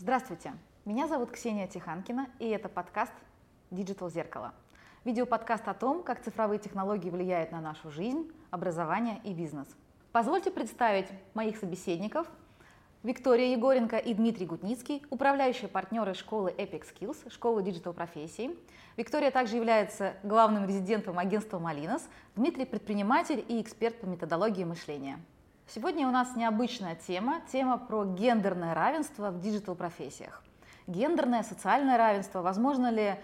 Здравствуйте, меня зовут Ксения Тиханкина, и это подкаст Digital Зеркало. Видеоподкаст о том, как цифровые технологии влияют на нашу жизнь, образование и бизнес. Позвольте представить моих собеседников. Виктория Егоренко и Дмитрий Гутницкий, управляющие партнеры школы Epic Skills, школы digital профессий. Виктория также является главным резидентом агентства Малинос. Дмитрий – предприниматель и эксперт по методологии мышления. Сегодня у нас необычная тема, тема про гендерное равенство в digital-профессиях. Гендерное, социальное равенство, возможно ли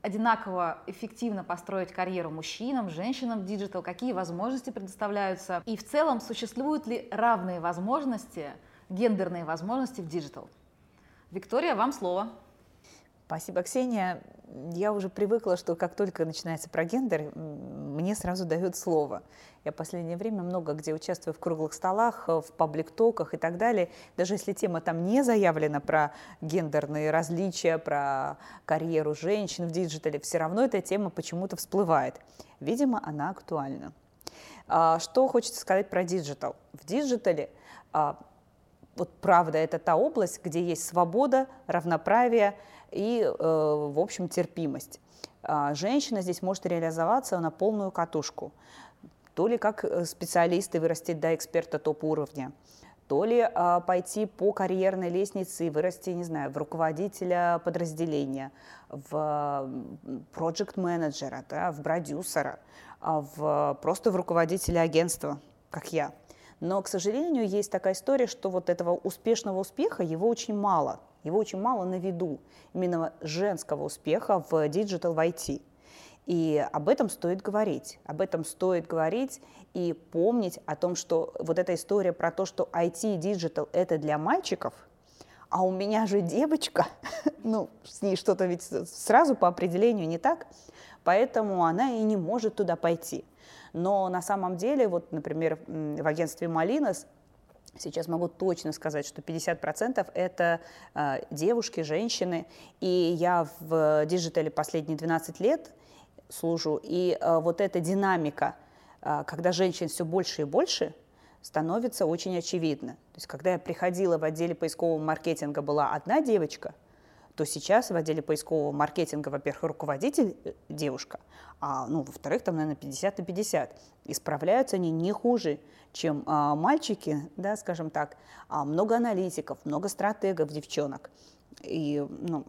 одинаково эффективно построить карьеру мужчинам, женщинам в digital, какие возможности предоставляются, и в целом существуют ли равные возможности, гендерные возможности в digital. Виктория, вам слово. Спасибо, Ксения. Я уже привыкла, что как только начинается про гендер, мне сразу дают слово. Я в последнее время много где участвую в круглых столах, в паблик-токах и так далее. Даже если тема там не заявлена про гендерные различия, про карьеру женщин в диджитале, все равно эта тема почему-то всплывает. Видимо, она актуальна. А, что хочется сказать про digital? В диджитале а, вот правда, это та область, где есть свобода, равноправие и, э, в общем, терпимость. А женщина здесь может реализоваться на полную катушку. То ли как э, специалист и вырастить до эксперта топ-уровня, то ли а, пойти по карьерной лестнице и вырасти, не знаю, в руководителя подразделения, в проект-менеджера, да, в продюсера, а в, просто в руководителя агентства, как я. Но, к сожалению, есть такая история, что вот этого успешного успеха, его очень мало. Его очень мало на виду, именно женского успеха в digital, в IT. И об этом стоит говорить. Об этом стоит говорить и помнить о том, что вот эта история про то, что IT и digital – это для мальчиков, а у меня же девочка, ну, с ней что-то ведь сразу по определению не так, поэтому она и не может туда пойти. Но на самом деле, вот, например, в агентстве «Малинос» Сейчас могу точно сказать, что 50% это э, девушки, женщины. И я в диджитале последние 12 лет служу. И э, вот эта динамика, э, когда женщин все больше и больше, становится очень очевидна. То есть когда я приходила в отделе поискового маркетинга, была одна девочка – то сейчас в отделе поискового маркетинга, во-первых, руководитель э, девушка, а, ну, во-вторых, там, наверное, 50 на 50. И справляются они не хуже, чем а, мальчики, да, скажем так. А много аналитиков, много стратегов, девчонок. И, ну,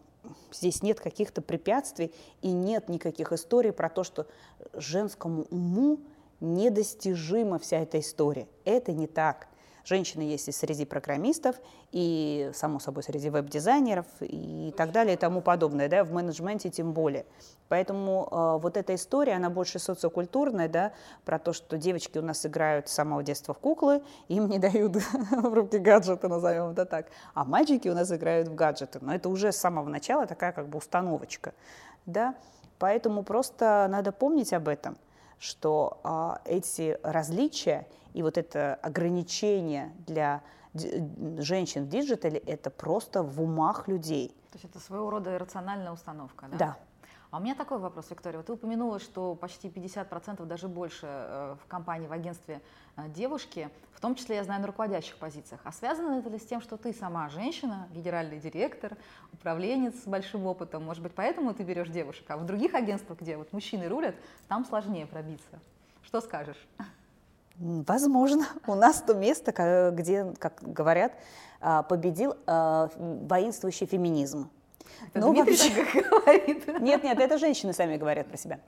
здесь нет каких-то препятствий и нет никаких историй про то, что женскому уму недостижима вся эта история. Это не так. Женщины есть и среди программистов, и, само собой, среди веб-дизайнеров и так далее и тому подобное, да, в менеджменте тем более. Поэтому э, вот эта история, она больше социокультурная, да, про то, что девочки у нас играют с самого детства в куклы, им не дают в руки гаджеты, назовем это так, а мальчики у нас играют в гаджеты. Но это уже с самого начала такая как бы установочка, да. Поэтому просто надо помнить об этом, что э, эти различия – и вот это ограничение для женщин в диджитале – это просто в умах людей. То есть это своего рода иррациональная установка, да? Да. А у меня такой вопрос, Виктория. Вот ты упомянула, что почти 50%, даже больше э, в компании, в агентстве э, девушки, в том числе, я знаю, на руководящих позициях. А связано это ли с тем, что ты сама женщина, генеральный директор, управленец с большим опытом? Может быть, поэтому ты берешь девушек? А в других агентствах, где вот мужчины рулят, там сложнее пробиться. Что скажешь? Возможно. У нас то место, где, как говорят, а, победил а, воинствующий феминизм. Это ну, Дмитрий вообще... так говорит. Нет, нет, это женщины сами говорят про себя.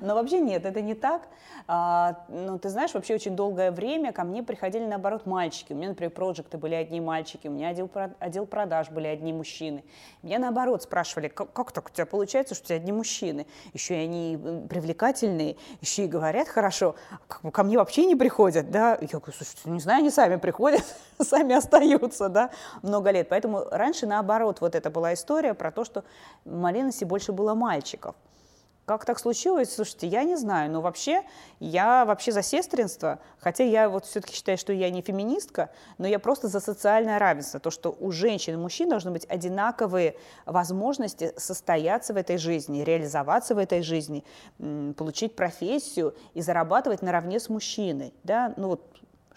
Но вообще нет, это не так. А, ну, ты знаешь, вообще очень долгое время ко мне приходили, наоборот, мальчики. У меня, например, проекты были одни мальчики, у меня отдел, отдел продаж были одни мужчины. Меня, наоборот, спрашивали, как, как так у тебя получается, что у тебя одни мужчины? Еще и они привлекательные, еще и говорят хорошо. Как ко мне вообще не приходят, да? Я говорю, слушайте, не знаю, они сами приходят, сами остаются, да, много лет. Поэтому раньше, наоборот, вот это была история про то, что в Малиносе больше было мальчиков. Как так случилось? Слушайте, я не знаю, но вообще я вообще за сестринство, хотя я вот все-таки считаю, что я не феминистка, но я просто за социальное равенство, то, что у женщин и мужчин должны быть одинаковые возможности состояться в этой жизни, реализоваться в этой жизни, получить профессию и зарабатывать наравне с мужчиной, да, ну вот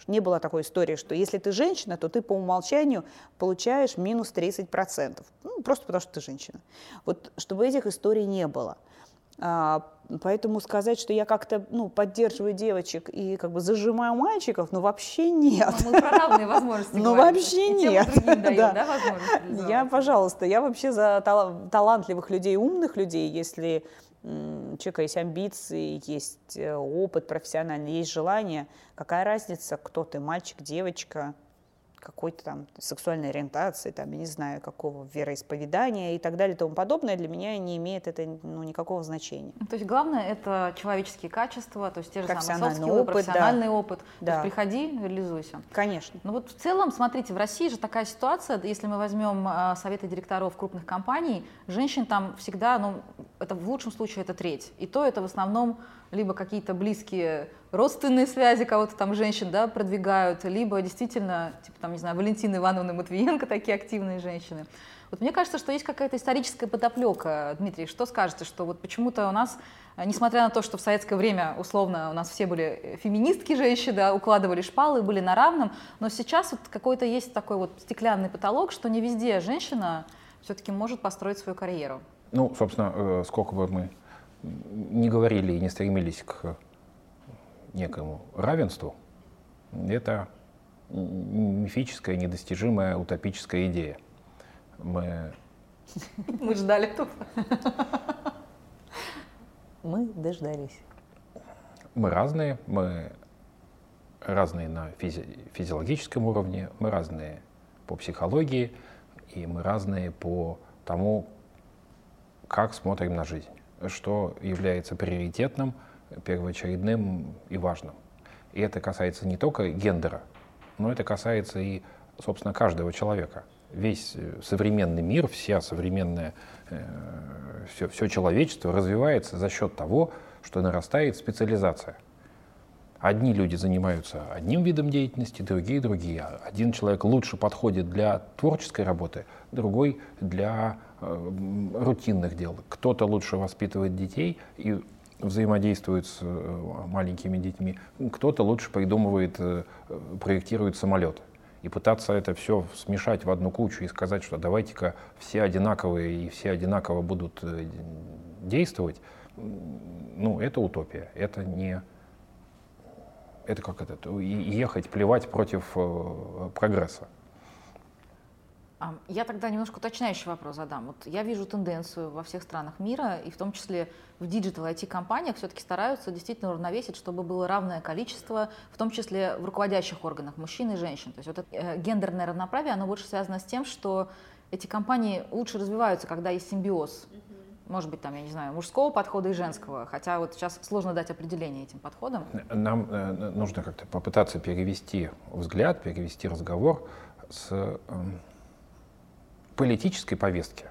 Не было такой истории, что если ты женщина, то ты по умолчанию получаешь минус 30%. Ну, просто потому что ты женщина. Вот чтобы этих историй не было. А, поэтому сказать, что я как-то ну, поддерживаю девочек и как бы зажимаю мальчиков, ну вообще нет. Ну, мы про равные возможности Ну вообще нет. Я, пожалуйста, я вообще за талантливых людей, умных людей, если человека есть амбиции, есть э, опыт профессиональный, есть желание. Какая разница, кто ты, мальчик, девочка? Какой-то там сексуальной ориентации, там, я не знаю, какого вероисповедания и так далее и тому подобное, для меня не имеет это ну, никакого значения. То есть главное это человеческие качества, то есть те же самые софт опыт, профессиональный да. опыт. Да. То есть приходи, реализуйся. Конечно. Ну вот в целом, смотрите, в России же такая ситуация, если мы возьмем э, советы директоров крупных компаний, женщин там всегда, ну, это в лучшем случае это треть. И то это в основном либо какие-то близкие родственные связи кого-то там женщин да, продвигают, либо действительно, типа там, не знаю, Валентина Ивановна Матвиенко, такие активные женщины. Вот мне кажется, что есть какая-то историческая подоплека. Дмитрий, что скажете, что вот почему-то у нас, несмотря на то, что в советское время, условно, у нас все были феминистки женщины, да, укладывали шпалы, были на равном, но сейчас вот какой-то есть такой вот стеклянный потолок, что не везде женщина все-таки может построить свою карьеру. Ну, собственно, э, сколько бы мы не говорили и не стремились к некому равенству, это мифическая, недостижимая, утопическая идея. Мы... Мы ждали тут. Мы дождались. Мы разные, мы разные на физи физиологическом уровне, мы разные по психологии, и мы разные по тому, как смотрим на жизнь что является приоритетным, первоочередным и важным. И это касается не только гендера, но это касается и, собственно, каждого человека. Весь э, современный мир, вся современная, э, все, все человечество развивается за счет того, что нарастает специализация. Одни люди занимаются одним видом деятельности, другие другие. Один человек лучше подходит для творческой работы, другой для рутинных дел. Кто-то лучше воспитывает детей и взаимодействует с э, маленькими детьми, кто-то лучше придумывает, э, проектирует самолет. И пытаться это все смешать в одну кучу и сказать, что давайте-ка все одинаковые и все одинаково будут действовать, ну, это утопия. Это не... Это как это? Ехать, плевать против прогресса. Я тогда немножко уточняющий вопрос задам. Вот я вижу тенденцию во всех странах мира, и в том числе в digital IT-компаниях все-таки стараются действительно уравновесить, чтобы было равное количество, в том числе в руководящих органах мужчин и женщин. То есть вот это э, гендерное равноправие, оно больше связано с тем, что эти компании лучше развиваются, когда есть симбиоз. Может быть, там, я не знаю, мужского подхода и женского. Хотя вот сейчас сложно дать определение этим подходам. Нам э, нужно как-то попытаться перевести взгляд, перевести разговор с э, политической повестки.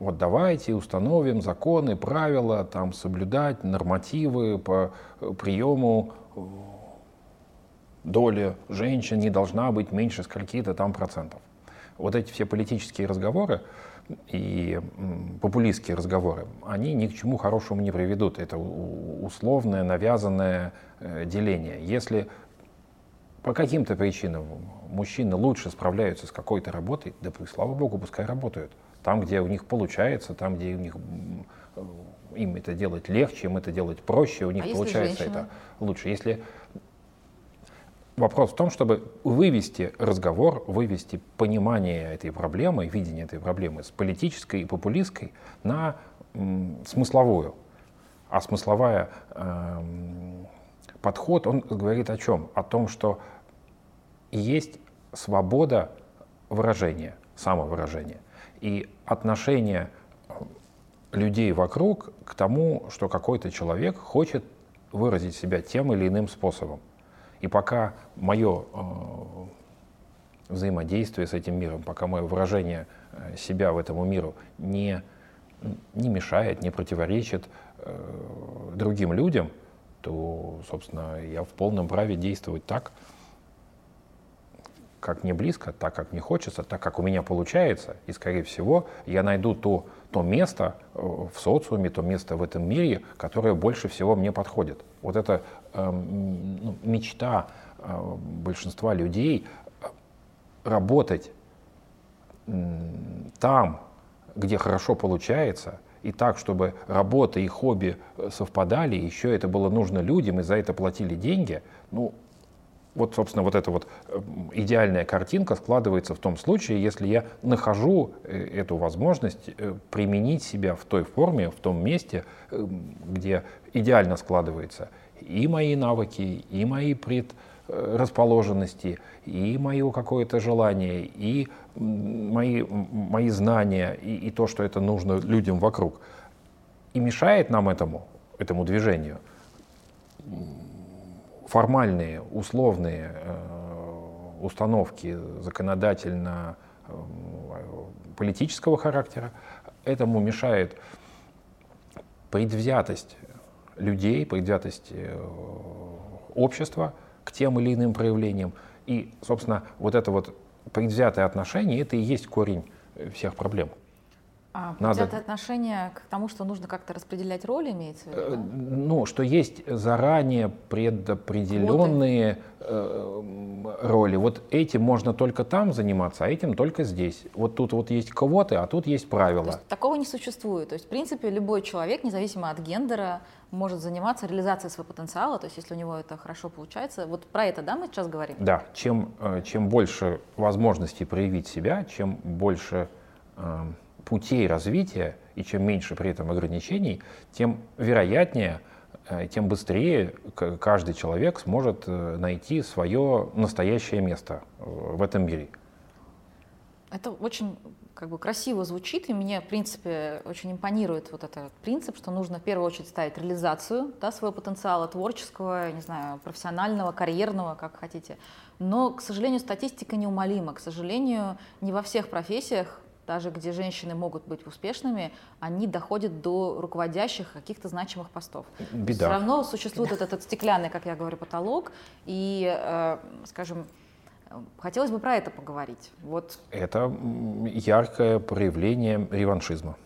Вот давайте установим законы, правила, там соблюдать нормативы по приему э, доли женщин не должна быть меньше скольки-то там процентов. Вот эти все политические разговоры и популистские разговоры, они ни к чему хорошему не приведут. Это условное, навязанное э, деление. Если по каким-то причинам мужчины лучше справляются с какой-то работой, да слава богу, пускай работают. Там, где у них получается, там, где у них им это делать легче, им это делать проще, у них а получается это лучше. Если вопрос в том, чтобы вывести разговор, вывести понимание этой проблемы, видение этой проблемы с политической и популистской на смысловую. А смысловая э, подход, он говорит о чем? О том, что есть свобода выражения, самовыражения. И отношение людей вокруг к тому, что какой-то человек хочет выразить себя тем или иным способом. И пока мое э, взаимодействие с этим миром, пока мое выражение э, себя в этому миру не, не мешает, не противоречит э, другим людям, то, собственно, я в полном праве действовать так, как мне близко, так как мне хочется, так как у меня получается, и, скорее всего, я найду ту, то место э, в социуме, то место в этом мире, которое больше всего мне подходит. Вот это э, мечта э, большинства людей э, работать там, где хорошо получается, и так, чтобы работа и хобби э, совпадали, еще это было нужно людям, и за это платили деньги, ну, вот, собственно, вот эта вот эм, идеальная картинка складывается в том случае, если я нахожу э, эту возможность э, применить себя в той форме, в том месте, где идеально складывается и мои навыки, и мои предрасположенности, и мое какое-то желание, и мои, мои знания, и, и то, что это нужно людям вокруг. И мешает нам этому, этому движению формальные, условные э, установки законодательно э, политического характера. Этому мешает предвзятость людей, предвзятость э, общества к тем или иным проявлениям. И, собственно, вот это вот предвзятое отношение, это и есть корень всех проблем. А Надо... отношение к тому, что нужно как-то распределять роли, имеется в виду? Да? Ну, что есть заранее предопределенные э, роли. Вот этим можно только там заниматься, а этим только здесь. Вот тут вот есть квоты, а тут есть правила. То есть, такого не существует. То есть, в принципе, любой человек, независимо от гендера, может заниматься реализацией своего потенциала, то есть если у него это хорошо получается. Вот про это, да, мы сейчас говорим? Да, чем, э, чем больше возможностей проявить себя, чем больше э, путей развития, и чем меньше при этом ограничений, тем вероятнее, э, тем быстрее каждый человек сможет э, найти свое настоящее место э, в этом мире. Это очень как бы красиво звучит, и мне, в принципе, очень импонирует вот этот принцип, что нужно в первую очередь ставить реализацию да, своего потенциала творческого, не знаю, профессионального, карьерного, как хотите. Но, к сожалению, статистика неумолима. К сожалению, не во всех профессиях даже где женщины могут быть успешными, они доходят до руководящих каких-то значимых постов. Беда. Все равно существует этот, этот стеклянный, как я говорю, потолок, и, э, скажем, хотелось бы про это поговорить. Вот. Это яркое проявление реваншизма.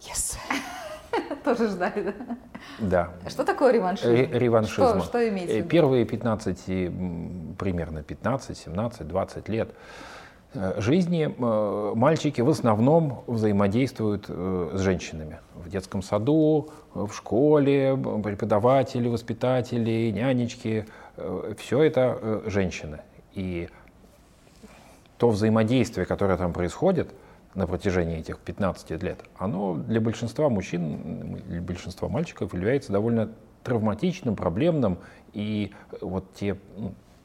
Yes. Тоже ждали, да? Да. Что такое реваншизм? Реваншизм. Что, что имеется в виду? Первые 15, примерно 15, 17, 20 лет Э, жизни э, мальчики в основном взаимодействуют э, с женщинами. В детском саду, в школе, преподаватели, воспитатели, нянечки. Все это женщины. И то взаимодействие, которое там происходит на протяжении этих 15 лет, оно для большинства мужчин, для большинства мальчиков является довольно травматичным, проблемным. И вот те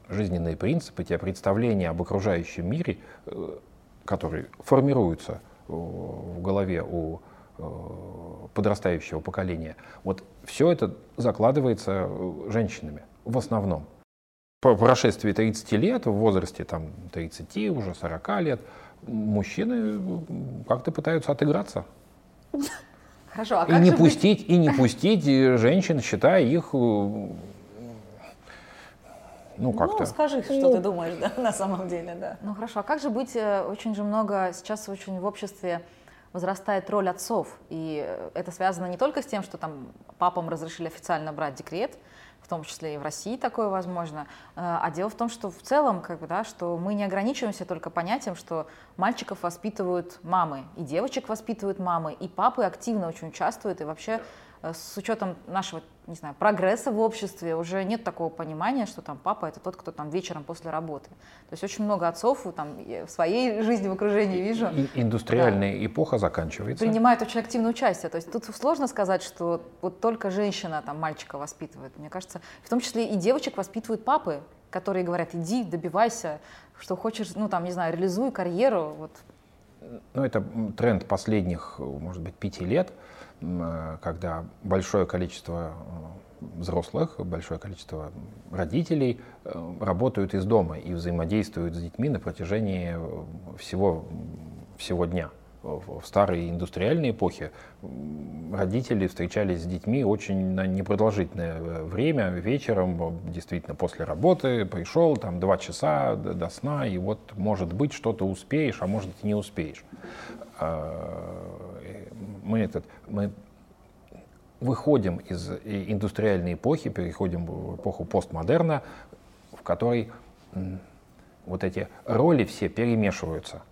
жизненные принципы, те представления об окружающем мире, э, которые формируются в голове у э, подрастающего поколения, вот все это закладывается э, женщинами в основном. По прошествии 30 лет, в возрасте там, 30, уже 40 лет, мужчины как-то пытаются отыграться. Хорошо, а и не пустить, быть? и не пустить женщин, считая их ну, как-то. Ну, скажи, что ну, ты думаешь, да, на самом деле, да. Ну, хорошо. А как же быть, э, очень же много, сейчас очень в обществе возрастает роль отцов, и э, это связано не только с тем, что там папам разрешили официально брать декрет, в том числе и в России такое возможно, э, а дело в том, что в целом, как бы, да, что мы не ограничиваемся только понятием, что мальчиков воспитывают мамы, и девочек воспитывают мамы, и папы активно очень участвуют, и вообще с учетом нашего, не знаю, прогресса в обществе уже нет такого понимания, что там папа это тот, кто там вечером после работы. То есть очень много отцов там в своей жизни в окружении вижу. И, индустриальная да, эпоха заканчивается. Принимают очень активное участие. То есть тут сложно сказать, что вот только женщина там мальчика воспитывает. Мне кажется, в том числе и девочек воспитывают папы, которые говорят, иди, добивайся, что хочешь, ну там, не знаю, реализуй карьеру. Вот. Ну, это тренд последних, может быть, пяти лет. Э, когда большое количество э, взрослых, большое количество родителей э, работают из дома и взаимодействуют с детьми на протяжении всего, всего дня. В старой индустриальной эпохе родители встречались с детьми очень на непродолжительное время, вечером, действительно после работы, пришел, там два часа до сна, и вот может быть что-то успеешь, а может и не успеешь. Мы, этот, мы выходим из индустриальной эпохи, переходим в эпоху постмодерна, в которой вот эти роли все перемешиваются.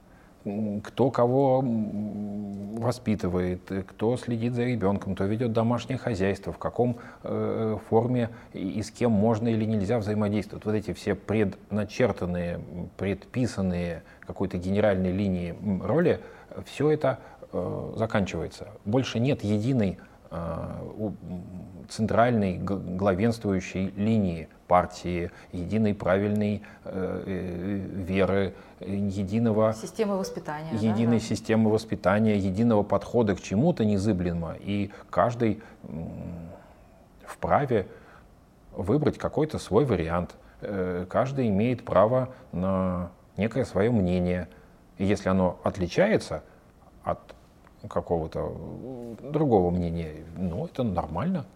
Кто кого воспитывает, кто следит за ребенком, кто ведет домашнее хозяйство, в каком э, форме и с кем можно или нельзя взаимодействовать. Вот эти все предначертанные, предписанные какой-то генеральной линии роли, все это э, заканчивается. Больше нет единой э, центральной главенствующей линии партии, единой правильной э, э, веры, единого... Системы воспитания. Единой да, системы воспитания, единого подхода к чему-то незыблемого. И каждый вправе выбрать какой-то свой вариант. Каждый имеет право на некое свое мнение. И если оно отличается от какого-то другого мнения, ну, это нормально.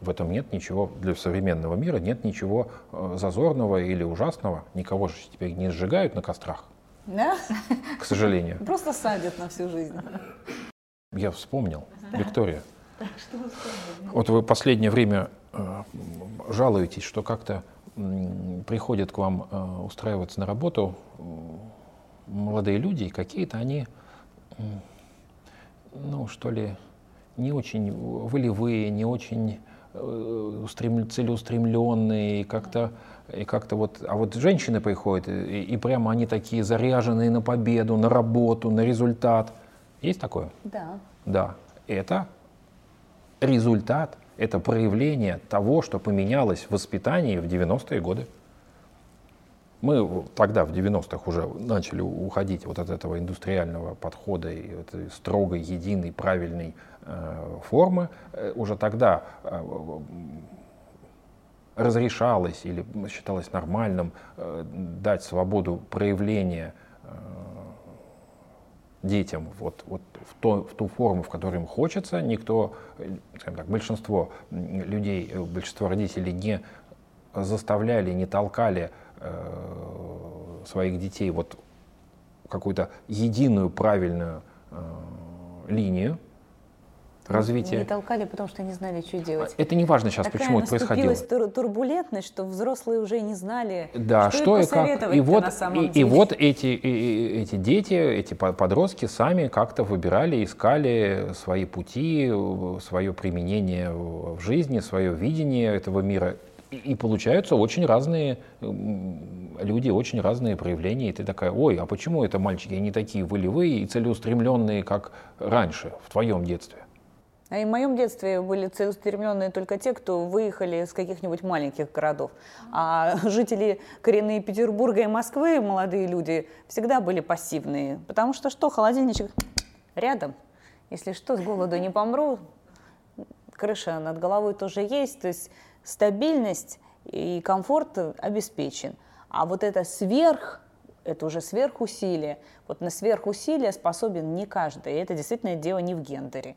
В этом нет ничего, для современного мира нет ничего э, зазорного или ужасного. Никого же теперь не сжигают на кострах. Да? К сожалению. Просто садят на всю жизнь. Я вспомнил. Виктория. Вот вы последнее время э, жалуетесь, что как-то приходят к вам э, устраиваться на работу молодые люди, и какие-то они, ну, что ли, не очень волевые, не очень Э, целеустремленные, и как-то и как-то вот, а вот женщины приходят, и, и прямо они такие заряженные на победу, на работу, на результат. Есть такое? Да. Да. Это результат, это проявление того, что поменялось в воспитании в 90-е годы. Мы тогда, в 90-х, уже начали уходить вот от этого индустриального подхода и этой строгой, единой, правильной э, формы. Э, уже тогда э, разрешалось или считалось нормальным э, дать свободу проявления э, детям вот, вот в, то, в ту форму, в которой им хочется. Никто, э, скажем так, большинство людей, э, большинство родителей не заставляли, не толкали Э, своих детей вот какую-то единую правильную э, линию развития. Не толкали, потому что не знали, что делать. Это не важно сейчас, Такая почему это происходило. Тур турбулентность, что взрослые уже не знали, да, что, что и как. И вот, и, и вот эти, и, эти дети, эти подростки сами как-то выбирали, искали свои пути, свое применение в жизни, свое видение этого мира. И получаются очень разные люди, очень разные проявления. И ты такая, ой, а почему это мальчики, они такие волевые и целеустремленные, как раньше, в твоем детстве? А и в моем детстве были целеустремленные только те, кто выехали из каких-нибудь маленьких городов. А жители коренные Петербурга и Москвы, молодые люди, всегда были пассивные. Потому что что, холодильничек рядом. Если что, с голоду не помру, крыша над головой тоже есть. То есть стабильность и комфорт обеспечен. А вот это сверх, это уже сверхусилие. Вот на сверхусилие способен не каждый. И это действительно дело не в гендере.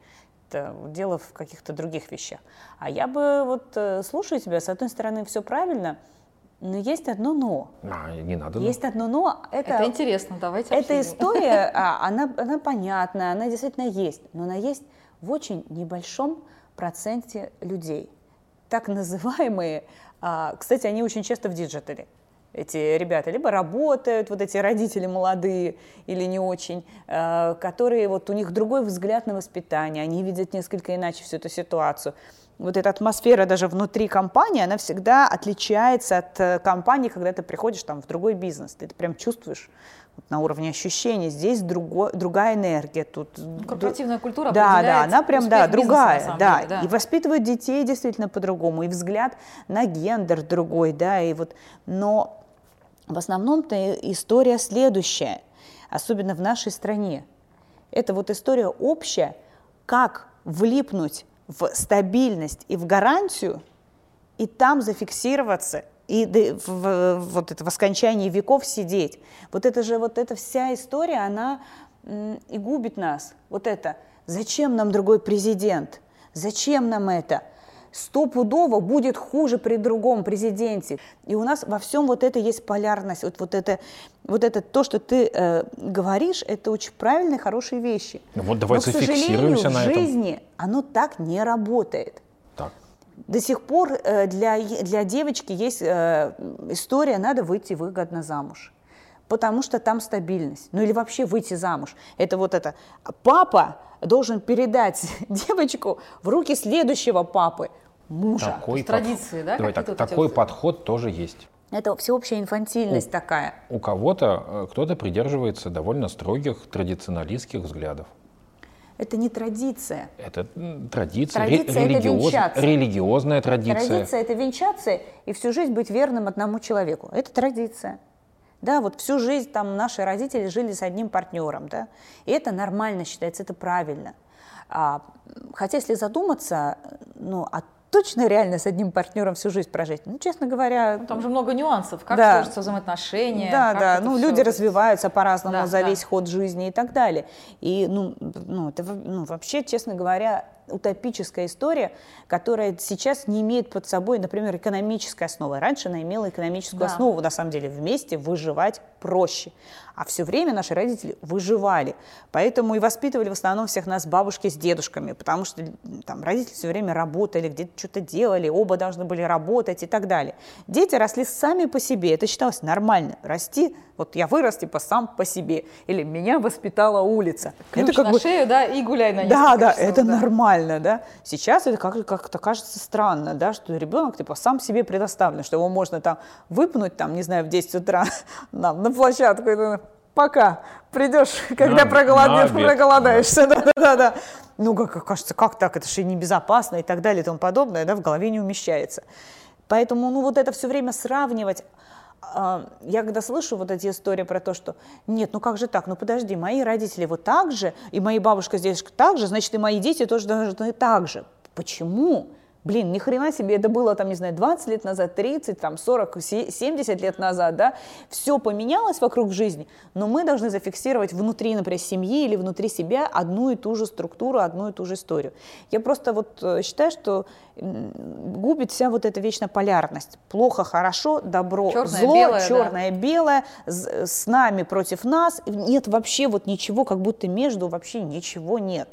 Это дело в каких-то других вещах. А я бы вот э, слушаю тебя, с одной стороны, все правильно, но есть одно но. А, не надо. Есть одно но. Это, это интересно, давайте Эта обсудим. история, а, она, она понятна, она действительно есть, но она есть в очень небольшом проценте людей так называемые, а, кстати, они очень часто в диджитале, эти ребята, либо работают, вот эти родители молодые или не очень, а, которые вот у них другой взгляд на воспитание, они видят несколько иначе всю эту ситуацию. Вот эта атмосфера даже внутри компании, она всегда отличается от э, компании, когда ты приходишь там в другой бизнес. Ты это прям чувствуешь на уровне ощущений. Здесь другой, другая энергия. Тут, ну, корпоративная культура Да, да, она прям, да, другая. Бизнеса, да. Деле, да. И воспитывают детей действительно по-другому. И взгляд на гендер другой, да, и вот, но в основном-то история следующая, особенно в нашей стране. Это вот история общая, как влипнуть в стабильность и в гарантию, и там зафиксироваться – и в, в, вот это в скончании веков сидеть. Вот это же, вот эта вся история, она и губит нас. Вот это. Зачем нам другой президент? Зачем нам это? стопудово будет хуже при другом президенте. И у нас во всем вот это есть полярность. Вот, вот, это, вот это то, что ты э, говоришь, это очень правильные, хорошие вещи. Ну вот давай Но, к сожалению, в на этом. жизни оно так не работает. До сих пор э, для, для девочки есть э, история, надо выйти выгодно замуж. Потому что там стабильность. Ну или вообще выйти замуж. Это вот это. Папа должен передать девочку в руки следующего папы, мужа. Такой традиции, да, Давай так, такой подход тоже есть. Это всеобщая инфантильность такая. У кого-то, э, кто-то придерживается довольно строгих традиционалистских взглядов. Это не традиция. Это традиция, ре- Традиция это религиоз- венчаться. религиозная традиция. Традиция – это венчаться и всю жизнь быть верным одному человеку. Это традиция. Да, вот всю жизнь там наши родители жили с одним партнером, да, и это нормально считается, это правильно. А, хотя, если задуматься, ну, а точно реально с одним партнером всю жизнь прожить? Ну, честно говоря, Ну, Там же много нюансов, как Да. сложатся взаимоотношения. да, да, ну люди развиваются по-разному Да, за да. весь ход жизни и так далее. И ну, ну, это ну, вообще, честно говоря, утопическая история, которая сейчас не имеет под собой, например, экономической основы. Раньше она имела экономическую Да. основу, на самом деле, вместе выживать проще. А все время наши родители выживали. Поэтому и воспитывали в основном всех нас бабушки с дедушками, потому что там родители все время работали, где-то что-то делали, оба должны были работать и так далее. Дети росли сами по себе, это считалось нормально. Расти, вот я вырос типа сам по себе, или меня воспитала улица. Ключ это на шею, да, и гуляй на да, да, часов, это да. нормально, да. Сейчас это как- как-то кажется странно, да, что ребенок типа сам себе предоставлен, что его можно там выпнуть, там, не знаю, в 10 утра нам, на площадку, пока придешь, когда На- проголодаешь, на проголодаешься, да, да, да, да. Ну, как кажется, как так, это же и небезопасно и так далее и тому подобное, да, в голове не умещается. Поэтому, ну, вот это все время сравнивать, а, я когда слышу вот эти истории про то, что нет, ну как же так, ну подожди, мои родители вот так же, и мои бабушка дедушкой так же, значит, и мои дети тоже должны так же. Почему? Блин, ни хрена себе, это было там, не знаю, 20 лет назад, 30, там 40, се- 70 лет назад, да, все поменялось вокруг жизни, но мы должны зафиксировать внутри, например, семьи или внутри себя одну и ту же структуру, одну и ту же историю. Я просто вот э, считаю, что губит вся вот эта вечная полярность. Плохо, хорошо, добро, Чёрное, зло, белое, да. черное, белое, з- с нами против нас. Нет вообще вот ничего, как будто между вообще ничего нет.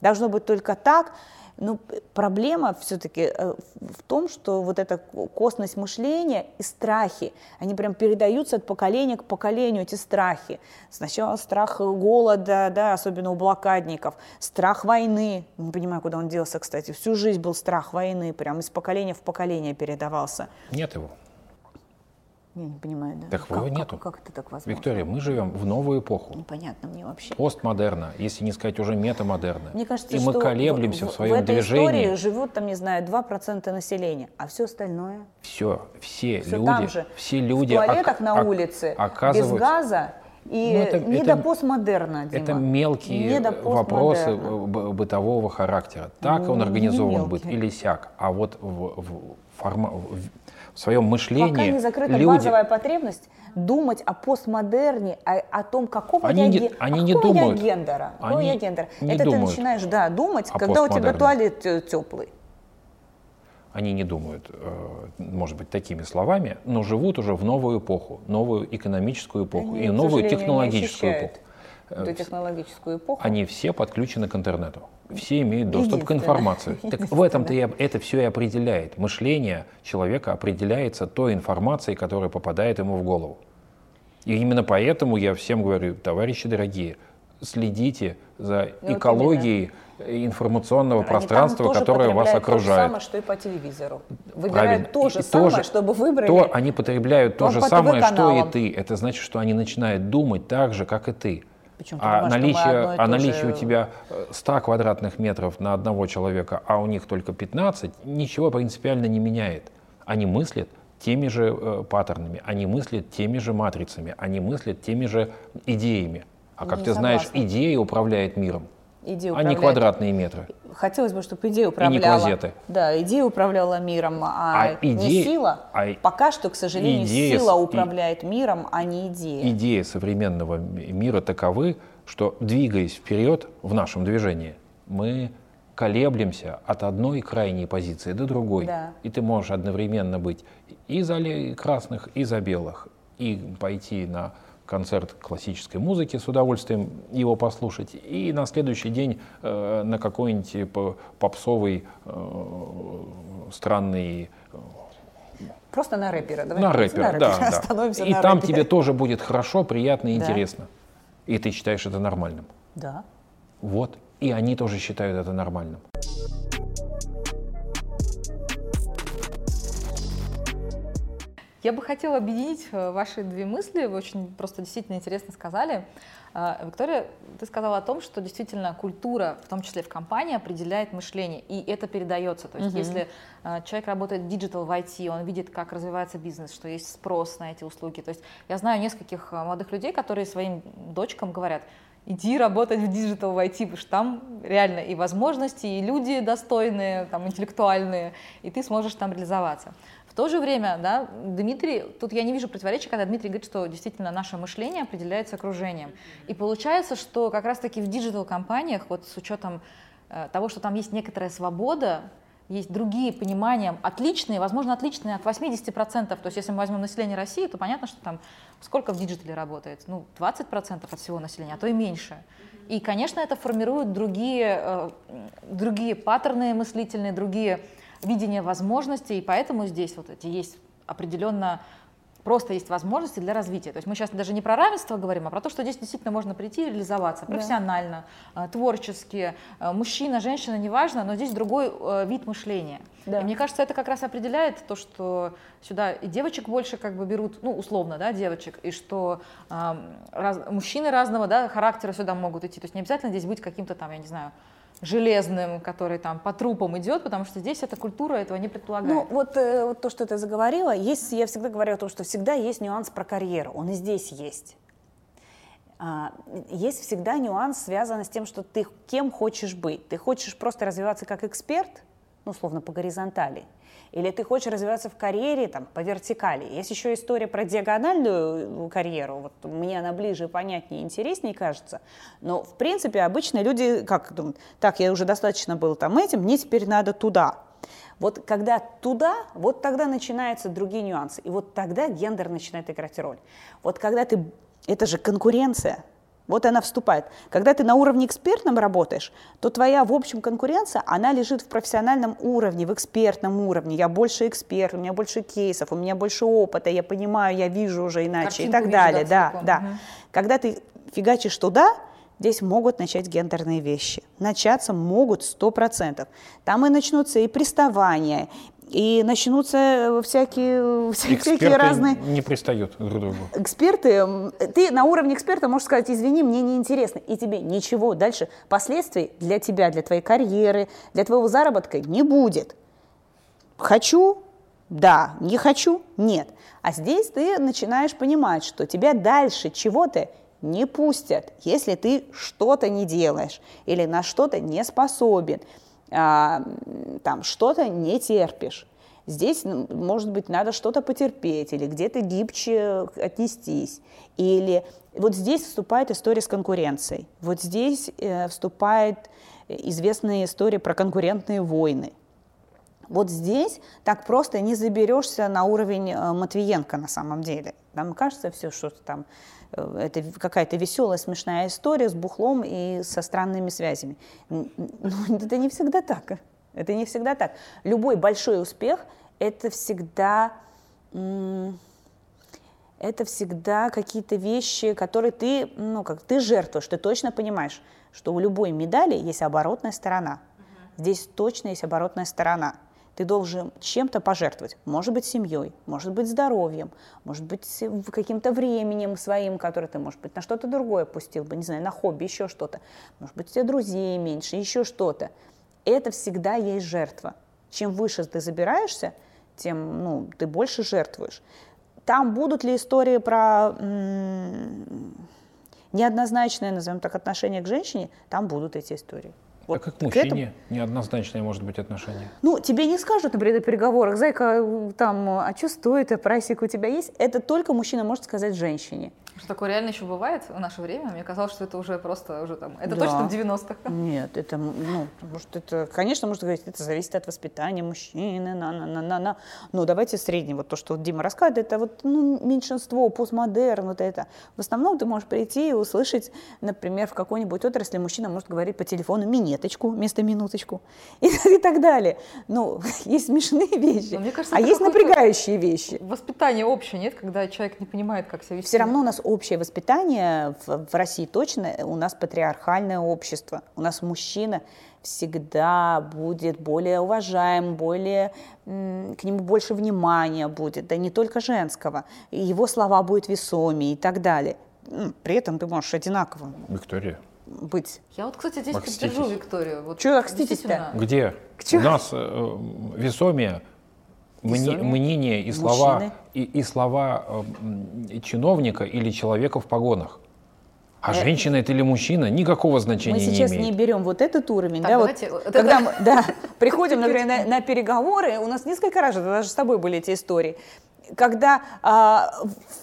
Должно быть только так. Но п- проблема все-таки в том, что вот эта ко- косность мышления и страхи, они прям передаются от поколения к поколению, эти страхи. Сначала страх голода, да, особенно у блокадников, страх войны, не понимаю, куда он делся, кстати, всю жизнь был страх войны, прям из поколения в поколение передавался. Нет его. Я не понимаю, да? Так как, его как- нету. Как, это так возможно? Виктория, мы живем в новую эпоху. Непонятно мне вообще. Постмодерна, если не сказать уже метамодерна. Мне кажется, И мы что колеблемся в, своем в этой движении. истории живут там, не знаю, 2% населения, а все остальное Все, все все люди, там же. все люди в туалетах на улице, без оказываются- газа и Ну, это- не это- до постмодерна, Дима. Это мелкие Не вопросы бытового характера. Так Ну, он не организован быть или сяк. А вот в, в форма- в- в своем мышлении Пока не закрыта люди, базовая потребность думать о постмодерне, о, о том, какого Они я, не- они а не думают. я гендера. какого Они я гендера. не Это думают ты начинаешь, да, думать, когда у тебя туалет теплый. они не думают, э, может быть, такими словами, но живут уже в новую эпоху, новую экономическую эпоху Они, и новую технологическую эпоху. Эту технологическую эпоху. Они все подключены к интернету. Все имеют доступ к информации. Так в этом-то и, это все и определяет. Мышление человека определяется той информацией, которая попадает ему в голову. И именно поэтому я всем говорю, товарищи дорогие, следите за Ну, вот экологией информационного Они пространства, которое вас потребляют То же окружает. самое, что и по телевизору. Выбирают Правильно. то же И самое, тоже- чтобы выбрали. То они потребляют то же самое, что и ты. Это значит, что они начинают думать так же, как и ты. Причем ты а наличие, а наличие же- у тебя э, 100 квадратных метров на одного человека, а у них только 15, ничего принципиально не меняет. Они мыслят теми же э, паттернами, они мыслят теми же матрицами, они мыслят теми же идеями. А как Не ты знаешь, согласна. идея управляет миром, Идея а не управляет. квадратные метры. Хотелось бы, чтобы идея управляла. клозеты. Да, идея управляла миром, а, А не идея- сила. а Пока что, к сожалению, идея сила с- и- управляет миром, а не идея. идеи современного ми- мира таковы, что двигаясь вперед в нашем движении, мы колеблемся от одной крайней позиции до другой. Да. И ты можешь одновременно быть и за красных, и за белых. И пойти на концерт классической музыки, с удовольствием его послушать, и на следующий день э, на какой-нибудь попсовый э, странный э, Просто на рэпера. Давай на рэпера, на да. да. и на там рэпере. тебе тоже будет хорошо, приятно и да. интересно. И ты считаешь это нормальным. Да. Вот. И они тоже считают это нормальным. Я бы хотела объединить э, ваши две мысли. Вы очень просто действительно интересно сказали. А, Виктория, ты сказала о том, что действительно культура, в том числе в компании, определяет мышление, и это передается. То есть угу. если а, человек работает в digital в IT, он видит, как развивается бизнес, что есть спрос на эти услуги. То есть я знаю нескольких молодых людей, которые своим дочкам говорят, иди работать в digital в IT, потому что там реально и возможности, и люди достойные, там, интеллектуальные, и ты сможешь там реализоваться то же время, да, Дмитрий, тут я не вижу противоречия, когда Дмитрий говорит, что действительно наше мышление определяется окружением. И получается, что как раз-таки в digital-компаниях, вот с учетом э, того, что там есть некоторая свобода, есть другие понимания, отличные, возможно, отличные от 80%. То есть если мы возьмем население России, то понятно, что там сколько в диджитале работает? Ну, 20% от всего населения, а то и меньше. И, конечно, это формирует другие, э, другие паттерны мыслительные, другие видение возможностей, и поэтому здесь вот эти есть определенно просто есть возможности для развития. То есть мы сейчас даже не про равенство говорим, а про то, что здесь действительно можно прийти и реализоваться профессионально, да. творчески, э, мужчина, женщина, неважно, но здесь другой э, вид мышления. Да. И мне кажется, это как раз определяет то, что сюда и девочек больше как бы берут, ну, условно, да, девочек, и что э, раз, мужчины разного, да, характера сюда могут идти. То есть не обязательно здесь быть каким-то там, я не знаю, железным, который там по трупам идет, потому что здесь эта культура этого не предполагает. Ну, вот, э, вот то, что ты заговорила, есть, я всегда говорю о том, что всегда есть нюанс про карьеру, он и здесь есть. А, есть всегда нюанс, связанный с тем, что ты кем хочешь быть. Ты хочешь просто развиваться как эксперт, ну, условно, по горизонтали, или ты хочешь развиваться в карьере там, по вертикали. Есть еще история про диагональную карьеру, вот мне она ближе, понятнее, интереснее кажется, но в принципе обычно люди как думают, так, я уже достаточно был там этим, мне теперь надо туда. Вот когда туда, вот тогда начинаются другие нюансы, и вот тогда гендер начинает играть роль. Вот когда ты, это же конкуренция, вот она вступает. Когда ты на уровне экспертном работаешь, то твоя, в общем, конкуренция, она лежит в профессиональном уровне, в экспертном уровне. Я больше эксперт, у меня больше кейсов, у меня больше опыта, я понимаю, я вижу уже иначе Картинку и так далее. Да, да, да. Угу. Когда ты фигачишь туда, здесь могут начать гендерные вещи. Начаться могут сто процентов. Там и начнутся и приставания, и начнутся э, всякие, Эксперты всякие разные... не пристают друг к другу. Эксперты, ты на уровне эксперта можешь сказать, извини, мне неинтересно, и тебе ничего дальше, последствий для тебя, для твоей карьеры, для твоего заработка не будет. Хочу, да, не хочу, нет. А здесь ты начинаешь понимать, что тебя дальше чего-то не пустят, если ты что-то не делаешь или на что-то не способен там что-то не терпишь. Здесь, может быть, надо что-то потерпеть или где-то гибче отнестись. Или вот здесь вступает история с конкуренцией. Вот здесь э, вступает известная история про конкурентные войны. Вот здесь так просто не заберешься на уровень э, Матвиенко на самом деле. Нам кажется все, что там это какая-то веселая, смешная история с бухлом и со странными связями. Но ну, это не всегда так. Это не всегда так. Любой большой успех – это всегда, это всегда какие-то вещи, которые ты, ну, как ты жертвуешь, ты точно понимаешь, что у любой медали есть оборотная сторона. Здесь точно есть оборотная сторона – ты должен чем-то пожертвовать. Может быть, семьей, может быть, здоровьем, может быть, каким-то временем своим, которое ты, может быть, на что-то другое пустил бы, не знаю, на хобби, еще что-то. Может быть, у тебя друзей меньше, еще что-то. Это всегда есть жертва. Чем выше ты забираешься, тем ну, ты больше жертвуешь. Там будут ли истории про неоднозначное, назовем так, отношение к женщине, там будут эти истории. Вот а как мужчине этому... неоднозначное может быть отношение? Ну, тебе не скажут, например, на переговорах, зайка, там, а что стоит, а прайсик у тебя есть? Это только мужчина может сказать женщине. Что такое реально еще бывает в наше время? Мне казалось, что это уже просто уже там. Это Да. точно в 90-х. Нет, это, ну, может, это, конечно, можно говорить, это зависит от воспитания мужчины, на на на на на Но давайте средний, вот то, что вот Дима рассказывает, это вот ну, меньшинство, постмодерн, вот это. В основном ты можешь прийти и услышать, например, в какой-нибудь отрасли мужчина может говорить по телефону минеточку вместо минуточку и, и так далее. Ну, есть смешные вещи, Но мне кажется, а есть напрягающие вещи. Воспитание общее, нет, когда человек не понимает, как себя вести. Все равно у нас общее воспитание в, в России точно, у нас патриархальное общество. У нас мужчина всегда будет более уважаем, более, к нему больше внимания будет, да не только женского. И его слова будут весомее и так далее. При этом ты можешь одинаково Виктория, быть. Я вот, кстати, здесь поддержу Викторию. Вот Чё окститесь-то? действительно. где чему? у нас э, весомее Весомее? мнение и слова, и, и слова э, чиновника или человека в погонах. А Э, женщина это или мужчина никакого значения Мы сейчас не не имеет. берем вот этот уровень, Так, да, вот, давайте, вот это- когда мы да, приходим, например, на, на переговоры, у нас несколько раз, это даже с тобой были эти истории, когда а,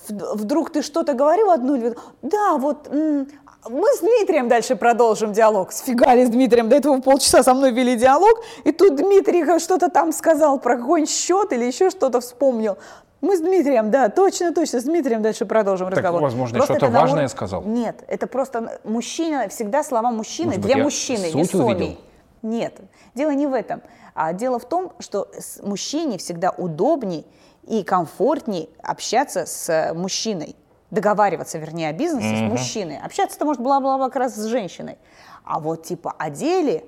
в- вдруг ты что-то говорил одну, или- да, вот м, мы с Дмитрием дальше продолжим диалог. Сфигали с Дмитрием, до этого полчаса со мной вели диалог, и тут Дмитрий что-то там сказал про какой-нибудь счет или еще что-то вспомнил. Мы с Дмитрием, да, точно, точно, с Дмитрием дальше продолжим Так, разговор. возможно, что-то важное уровне- сказал. Нет, это просто мужчина, всегда слова мужчины Может быть, для я мужчины, весомей. увидел? Нет, дело не в этом. А дело в том, что мужчине всегда удобней и комфортней общаться с мужчиной. Договариваться, вернее, о бизнесе с мужчиной. Общаться-то может бла-бла-бла как раз с женщиной. А вот типа о деле,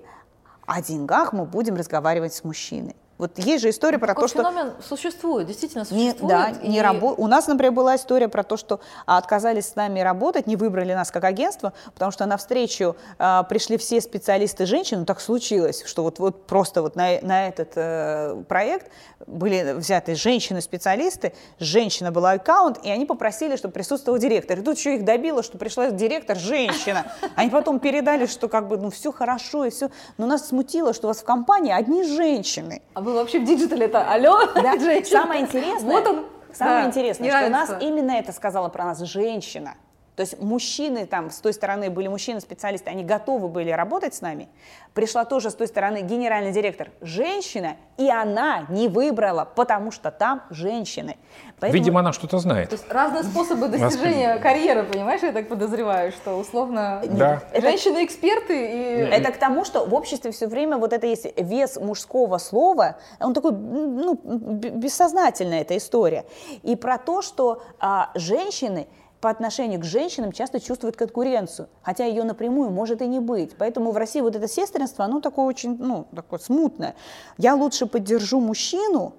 о деньгах мы будем разговаривать с мужчиной. Вот есть же история про Такой то, что... феномен существует, действительно Не, существует. да, не и- рабо- У нас, например, была история про то, что а, отказались с нами работать, не выбрали нас как агентство, потому что на встречу а, пришли все специалисты женщин. Ну, так случилось, что вот, вот просто вот на, на этот э, проект были взяты женщины-специалисты, женщина была аккаунт, и они попросили, чтобы присутствовал директор. И тут еще их добило, что пришла директор женщина. Они потом передали, что как бы, ну, все хорошо и все. Но нас смутило, что у вас в компании одни женщины. А вы вообще в диджитале-то, алло, Да. Самое интересное, Вот он. самое Да, интересное, что нас именно это сказала про нас женщина. То есть мужчины там с той стороны были мужчины-специалисты, они готовы были работать с нами. Пришла тоже с той стороны генеральный директор женщина, и она не выбрала, потому что там женщины. Поэтому- Видимо, она что-то знает. То есть разные способы достижения карьеры, понимаешь, я так подозреваю, что условно Да. женщины-эксперты и... Это к тому, что в обществе все время вот это есть вес мужского слова, он такой, ну, бессознательная эта история. И про то, что а, женщины по отношению к женщинам часто чувствуют конкуренцию, хотя ее напрямую может и не быть. Поэтому в России вот это сестринство, оно такое очень, ну, такое смутное. Я лучше поддержу мужчину,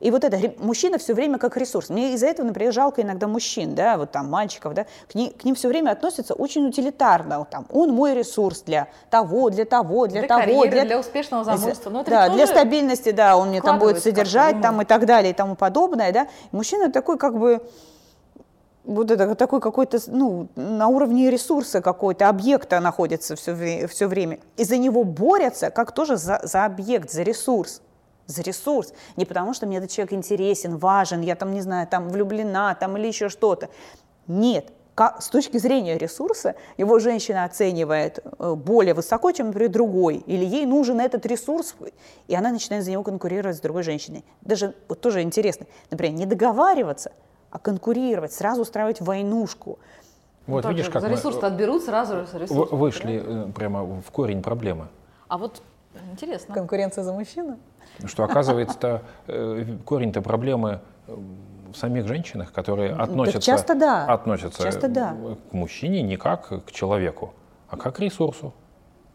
и вот это, мужчина все время как ресурс. Мне из-за этого, например, жалко иногда мужчин, да, вот там мальчиков, да, к, ним, к ним все время относятся очень утилитарно. Вот там, он мой ресурс для того, для того, для, Для того, карьеры, для успешного замужества. Ну, это да, для стабильности, да, он мне там будет содержать ну. там и так далее и тому подобное, да. Мужчина такой как бы вот это такой какой-то, ну, на уровне ресурса какой-то, объекта находится все, все время. И за него борются, как тоже за, за объект, за ресурс. За ресурс. Не потому, что мне этот человек интересен, важен, я там, не знаю, там влюблена, там или еще что-то. Нет. Ка- С точки зрения ресурса его женщина оценивает э, более высоко, чем, например, другой. Или ей нужен этот ресурс, и она начинает за него конкурировать с другой женщиной. Даже вот тоже интересно, например, не договариваться, а конкурировать, сразу устраивать войнушку. Вот Так видишь, как за мы ресурс отберут сразу же в- ресурс. вышли э, прямо в корень проблемы. А вот интересно. Конкуренция за мужчину? Что оказывается, э, корень-то проблемы э, в самих женщинах, которые относятся, часто да. относятся Часто да. к мужчине не как к человеку, а как к ресурсу.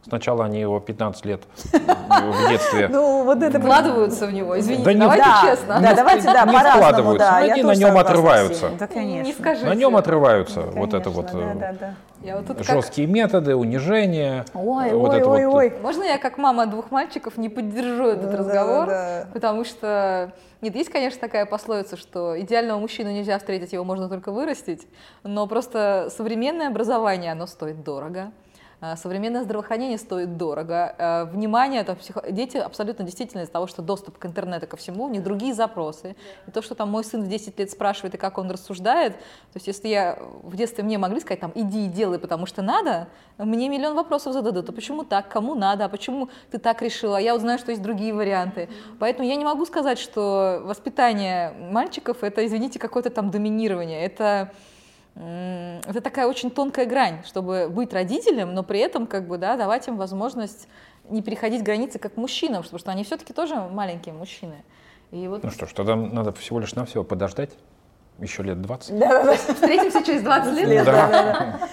Сначала они его 15 лет в детстве Ну, вот это... Вкладываются в него, извините, Да не- давайте да, честно. Да, давайте, да, не вкладываются, да. они на нем отрываются. Да, конечно. Не скажите. на нем отрываются вот Конечно, это вот да, э, да, да. Я вот тут как- жесткие методы, унижение. Ой, э, вот ой, это ой, вот, ой. Можно я как мама двух мальчиков не поддержу этот Да, разговор? да. Потому что, нет, есть, конечно, такая пословица, что идеального мужчину нельзя встретить, его можно только вырастить, но просто современное образование, оно стоит дорого. Э, современное здравоохранение стоит дорого. Э, внимание, это психо... дети абсолютно действительно из-за того, что доступ к интернету ко всему, у них другие запросы. И то, что там мой сын в 10 лет спрашивает, и как он рассуждает, то есть если я в детстве мне могли сказать, там, иди и делай, потому что надо, мне миллион вопросов зададут. А почему так? Кому надо? А почему ты так решила? А я узнаю, что есть другие варианты. Поэтому я не могу сказать, что воспитание мальчиков — это, извините, какое-то там доминирование. Это это такая очень тонкая грань, чтобы быть родителем, но при этом как бы, да, давать им возможность не переходить границы как мужчинам, потому что они все-таки тоже маленькие мужчины. И вот... Ну что ж, тогда надо всего лишь навсего подождать еще лет 20. Да, да, Встретимся через 20 лет. Да. Да, да.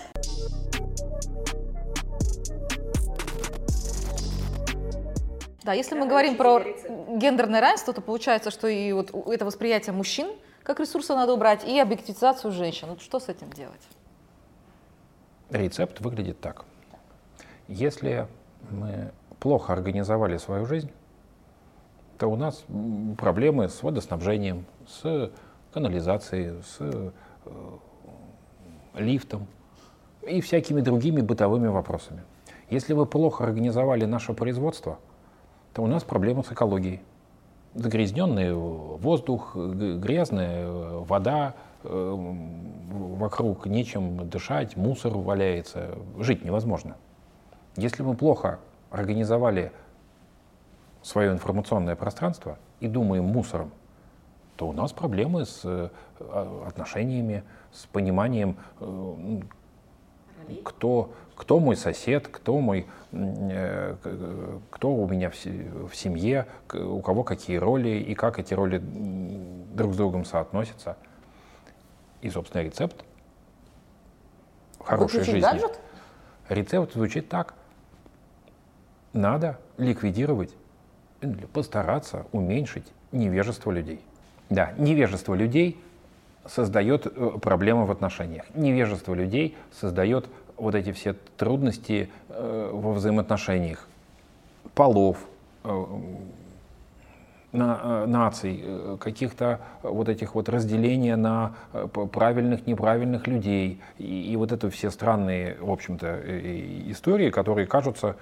Да, если мы говорим про гендерное равенство, то получается, что и вот это восприятие мужчин – как ресурсы надо убрать, и объективизацию женщин. Вот что с этим делать? Рецепт выглядит так. Если мы плохо организовали свою жизнь, то у нас проблемы с водоснабжением, с канализацией, с э, лифтом и всякими другими бытовыми вопросами. Если вы плохо организовали наше производство, то у нас проблемы с экологией загрязненный воздух, грязная вода, э, вокруг нечем дышать, мусор валяется, жить невозможно. Если мы плохо организовали свое информационное пространство и думаем мусором, то у нас проблемы с э, отношениями, с пониманием, э, кто, кто мой сосед, кто мой, э, кто у меня в, семье, у кого какие роли и как эти роли друг с другом соотносятся. И, собственно, рецепт хорошей жизни. Гаджет? Рецепт звучит так. Надо ликвидировать, постараться уменьшить невежество людей. Да, невежество людей создает э, проблемы в отношениях. Невежество людей создает вот эти все трудности э, во взаимоотношениях полов, э, на, э, наций, каких-то вот этих вот разделения на правильных, неправильных людей. И, и вот это все странные, в общем-то, истории, которые кажутся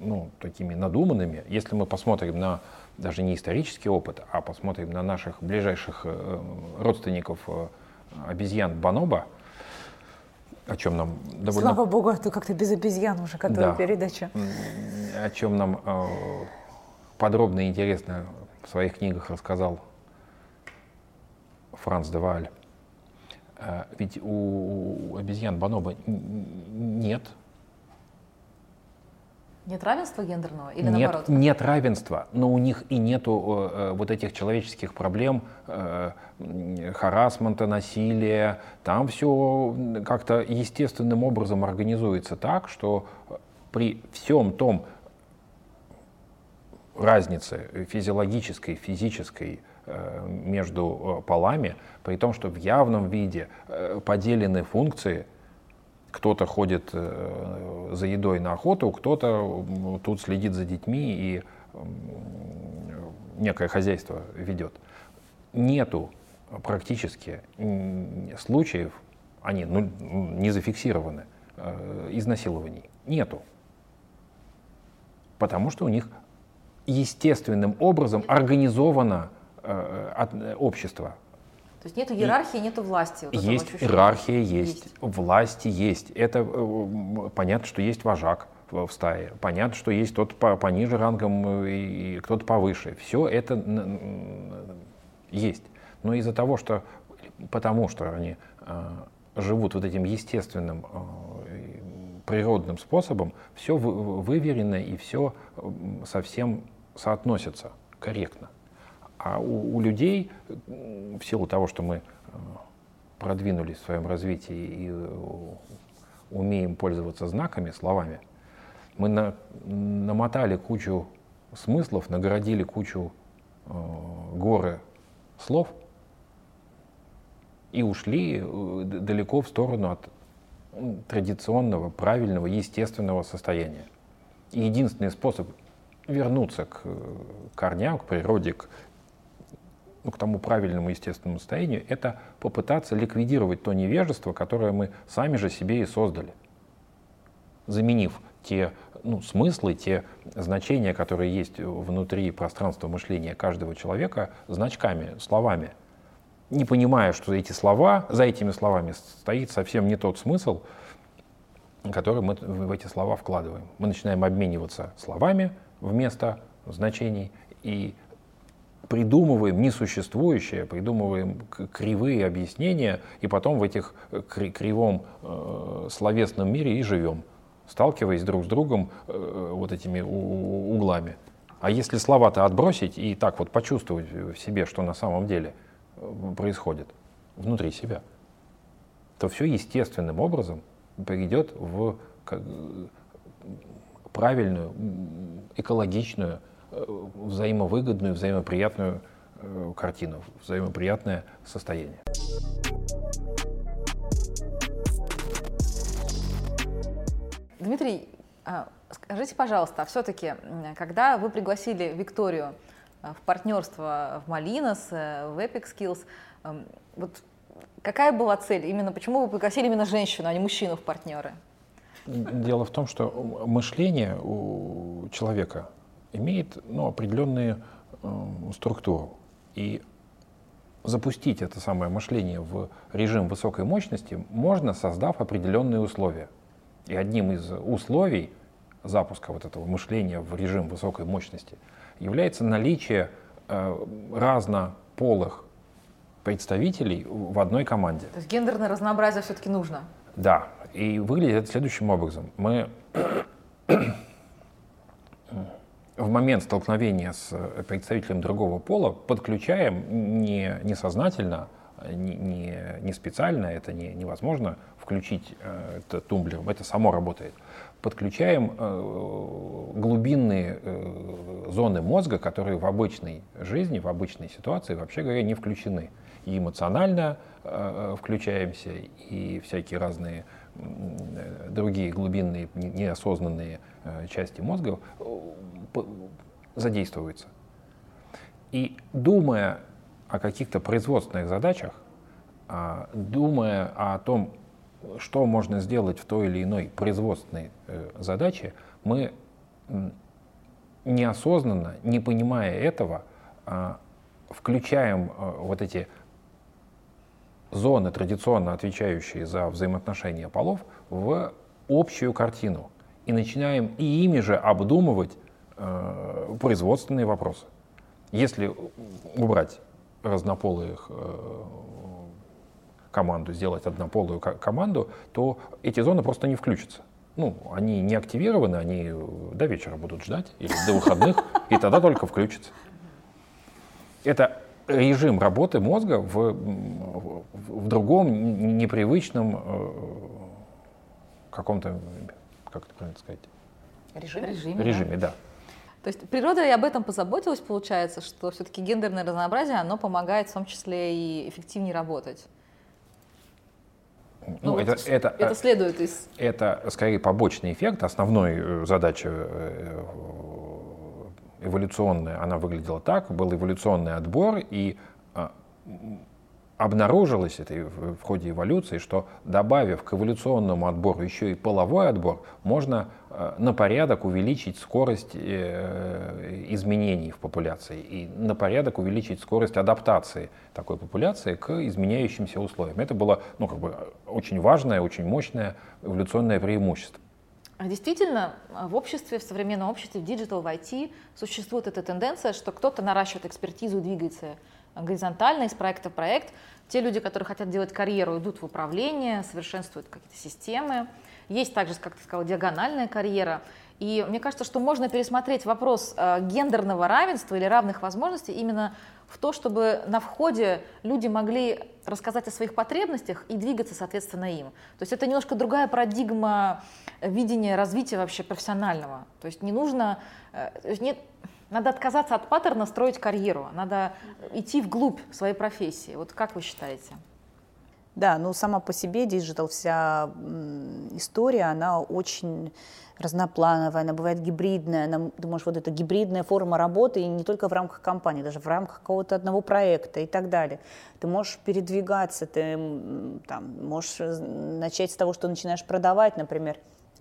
ну, такими надуманными. Если мы посмотрим на даже не исторический опыт, а посмотрим на наших ближайших родственников обезьян Баноба, о чем нам довольно... Слава богу, это как-то без обезьян уже, которая да. передача. О чем нам э, подробно и интересно в своих книгах рассказал Франц де Вааль. Э, ведь у, у обезьян Бонобо нет нет равенства гендерного или нет, наоборот? Нет равенства, но у них и нету э, вот этих человеческих проблем, э, харасмента, насилия. Там все как-то естественным образом организуется так, что при всем том разнице физиологической, физической э, между э, полами, при том, что в явном виде э, поделены функции – кто-то ходит э, за едой на охоту, кто-то тут следит за детьми и некое хозяйство ведет. Нету практически случаев, они ну, не зафиксированы, э, изнасилований. Нету. Потому что у них естественным образом организовано э, общество, то есть нет иерархии, нет власти. Вот есть иерархия, есть, есть власти, есть. Это э, понятно, что есть вожак в стае. Понятно, что есть тот пониже рангом э, и кто-то повыше. Все это есть. Но из-за того, что потому что они э, живут вот этим естественным природным способом, все выверено и все совсем соотносится корректно. А у, у людей, в силу того, что мы э, продвинулись в своем развитии и э, умеем пользоваться знаками, словами, мы на, намотали кучу смыслов, наградили кучу э, горы слов и ушли э, далеко в сторону от традиционного, правильного, естественного состояния. И единственный способ вернуться к корням, к природе, к ну, к тому правильному естественному состоянию, это попытаться ликвидировать то невежество, которое мы сами же себе и создали. заменив те ну, смыслы, те значения, которые есть внутри пространства мышления каждого человека, значками, словами. Не понимая, что эти слова, за этими словами стоит совсем не тот смысл, который мы в эти слова вкладываем. Мы начинаем обмениваться словами вместо значений и придумываем несуществующее, придумываем кривые объяснения, и потом в этих э, кривом э, словесном мире и живем, сталкиваясь друг с другом э, вот этими углами. А если слова-то отбросить и так вот почувствовать в себе, что на самом деле происходит внутри себя, то все естественным образом приведет в правильную, экологичную, взаимовыгодную, взаимоприятную э, картину, взаимоприятное состояние. Дмитрий, а, скажите, пожалуйста, а все-таки, когда вы пригласили Викторию э, в партнерство в Malinas, в Epic Skills, вот какая была цель? Именно почему вы пригласили именно женщину, а не мужчину в партнеры? Дело в том, что мышление у человека имеет ну, определенную э, структуру. И запустить это самое мышление в режим высокой мощности можно, создав определенные условия. И одним из условий запуска вот этого мышления в режим высокой мощности является наличие э, разнополых представителей в одной команде. То есть гендерное разнообразие все-таки нужно? Да, и выглядит это следующим образом. Мы в момент столкновения с представителем другого пола подключаем не, не сознательно, не, не, не специально, это не, невозможно включить э, это тумблером, это само работает. Подключаем э, глубинные э, зоны мозга, которые в обычной жизни, в обычной ситуации, вообще говоря, не включены. И эмоционально э, включаемся, и всякие разные другие глубинные, неосознанные э, части мозга э, задействуются. И думая о каких-то производственных задачах, а, думая о том, что можно сделать в той или иной производственной э, задаче, мы неосознанно, не понимая этого, а, включаем вот эти зоны, традиционно отвечающие за взаимоотношения полов, в общую картину. И начинаем и ими же обдумывать э, производственные вопросы. Если убрать разнополых э, команду, сделать однополую команду, то эти зоны просто не включатся. Ну, они не активированы, они до вечера будут ждать или до выходных, и тогда только включатся. Это режим работы мозга в, в другом непривычном э, каком-то, как это правильно сказать? Режиме? Режиме, Режиме да. да. То есть природа и об этом позаботилась, получается, что все-таки гендерное разнообразие, оно помогает в том числе и эффективнее работать. Ну, ну это, это, это следует из... Это скорее побочный эффект. Основной э, задача эволюционная, она выглядела так, был эволюционный отбор, и а, обнаружилось это в ходе эволюции, что добавив к эволюционному отбору еще и половой отбор, можно а, на порядок увеличить скорость э, изменений в популяции и на порядок увеличить скорость адаптации такой популяции к изменяющимся условиям. Это было ну, как бы, очень важное, очень мощное эволюционное преимущество. А действительно, в обществе, в современном обществе, в digital, в IT существует эта тенденция, что кто-то наращивает экспертизу, двигается горизонтально из проекта в проект. Те люди, которые хотят делать карьеру, идут в управление, совершенствуют какие-то системы. Есть также, как ты сказала, диагональная карьера. И мне кажется, что можно пересмотреть вопрос э, гендерного равенства или равных возможностей именно в то, чтобы на входе люди могли рассказать о своих потребностях и двигаться, соответственно, им. То есть это немножко другая парадигма видения развития вообще профессионального. То есть не нужно, э, нет, надо отказаться от паттерна строить карьеру, надо идти вглубь своей профессии. Вот как вы считаете? Да, ну сама по себе digital, вся история, она очень разноплановая, она бывает гибридная, она, ты можешь вот эта гибридная форма работы, и не только в рамках компании, даже в рамках какого-то одного проекта и так далее. Ты можешь передвигаться, ты там, можешь начать с того, что начинаешь продавать, например,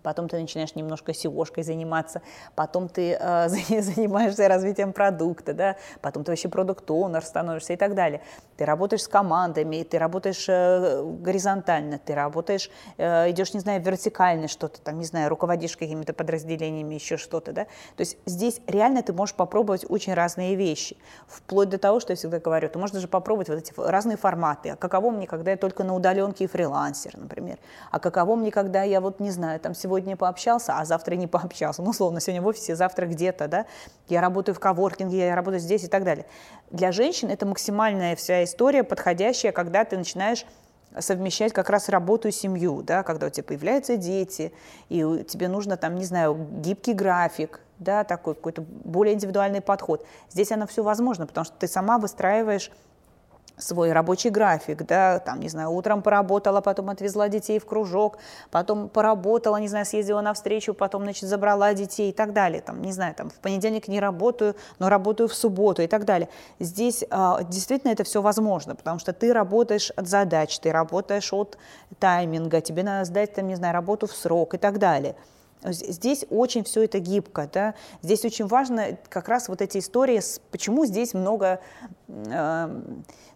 потом ты начинаешь немножко SEO-шкой заниматься, потом ты э, занимаешься развитием продукта, да, потом ты вообще продукт-оунер становишься и так далее. Ты работаешь с командами, ты работаешь э, горизонтально, ты работаешь, э, идешь, не знаю, вертикально что-то, там, не знаю, руководишь какими-то подразделениями, еще что-то, да. То есть здесь реально ты можешь попробовать очень разные вещи, вплоть до того, что я всегда говорю, ты можешь даже попробовать вот эти разные форматы. А каково мне, когда я только на удаленке и фрилансер, например? А каково мне, когда я вот, не знаю, там сегодня пообщался, а завтра не пообщался? Ну, условно, сегодня в офисе, завтра где-то, да? Я работаю в коворкинге, я работаю здесь и так далее. Для женщин это максимальная вся история, подходящая, когда ты начинаешь совмещать как раз работу и семью, да, когда у тебя появляются дети, и тебе нужно там, не знаю, гибкий график, да, такой какой-то более индивидуальный подход. Здесь оно все возможно, потому что ты сама выстраиваешь свой рабочий график, да, там, не знаю, утром поработала, потом отвезла детей в кружок, потом поработала, не знаю, съездила на встречу, потом, значит, забрала детей и так далее, там, не знаю, там, в понедельник не работаю, но работаю в субботу и так далее. Здесь а, действительно это все возможно, потому что ты работаешь от задач, ты работаешь от тайминга, тебе надо сдать, там, не знаю, работу в срок и так далее. Здесь очень все это гибко, да. Здесь очень важно как раз вот эти истории, с, почему здесь много, э,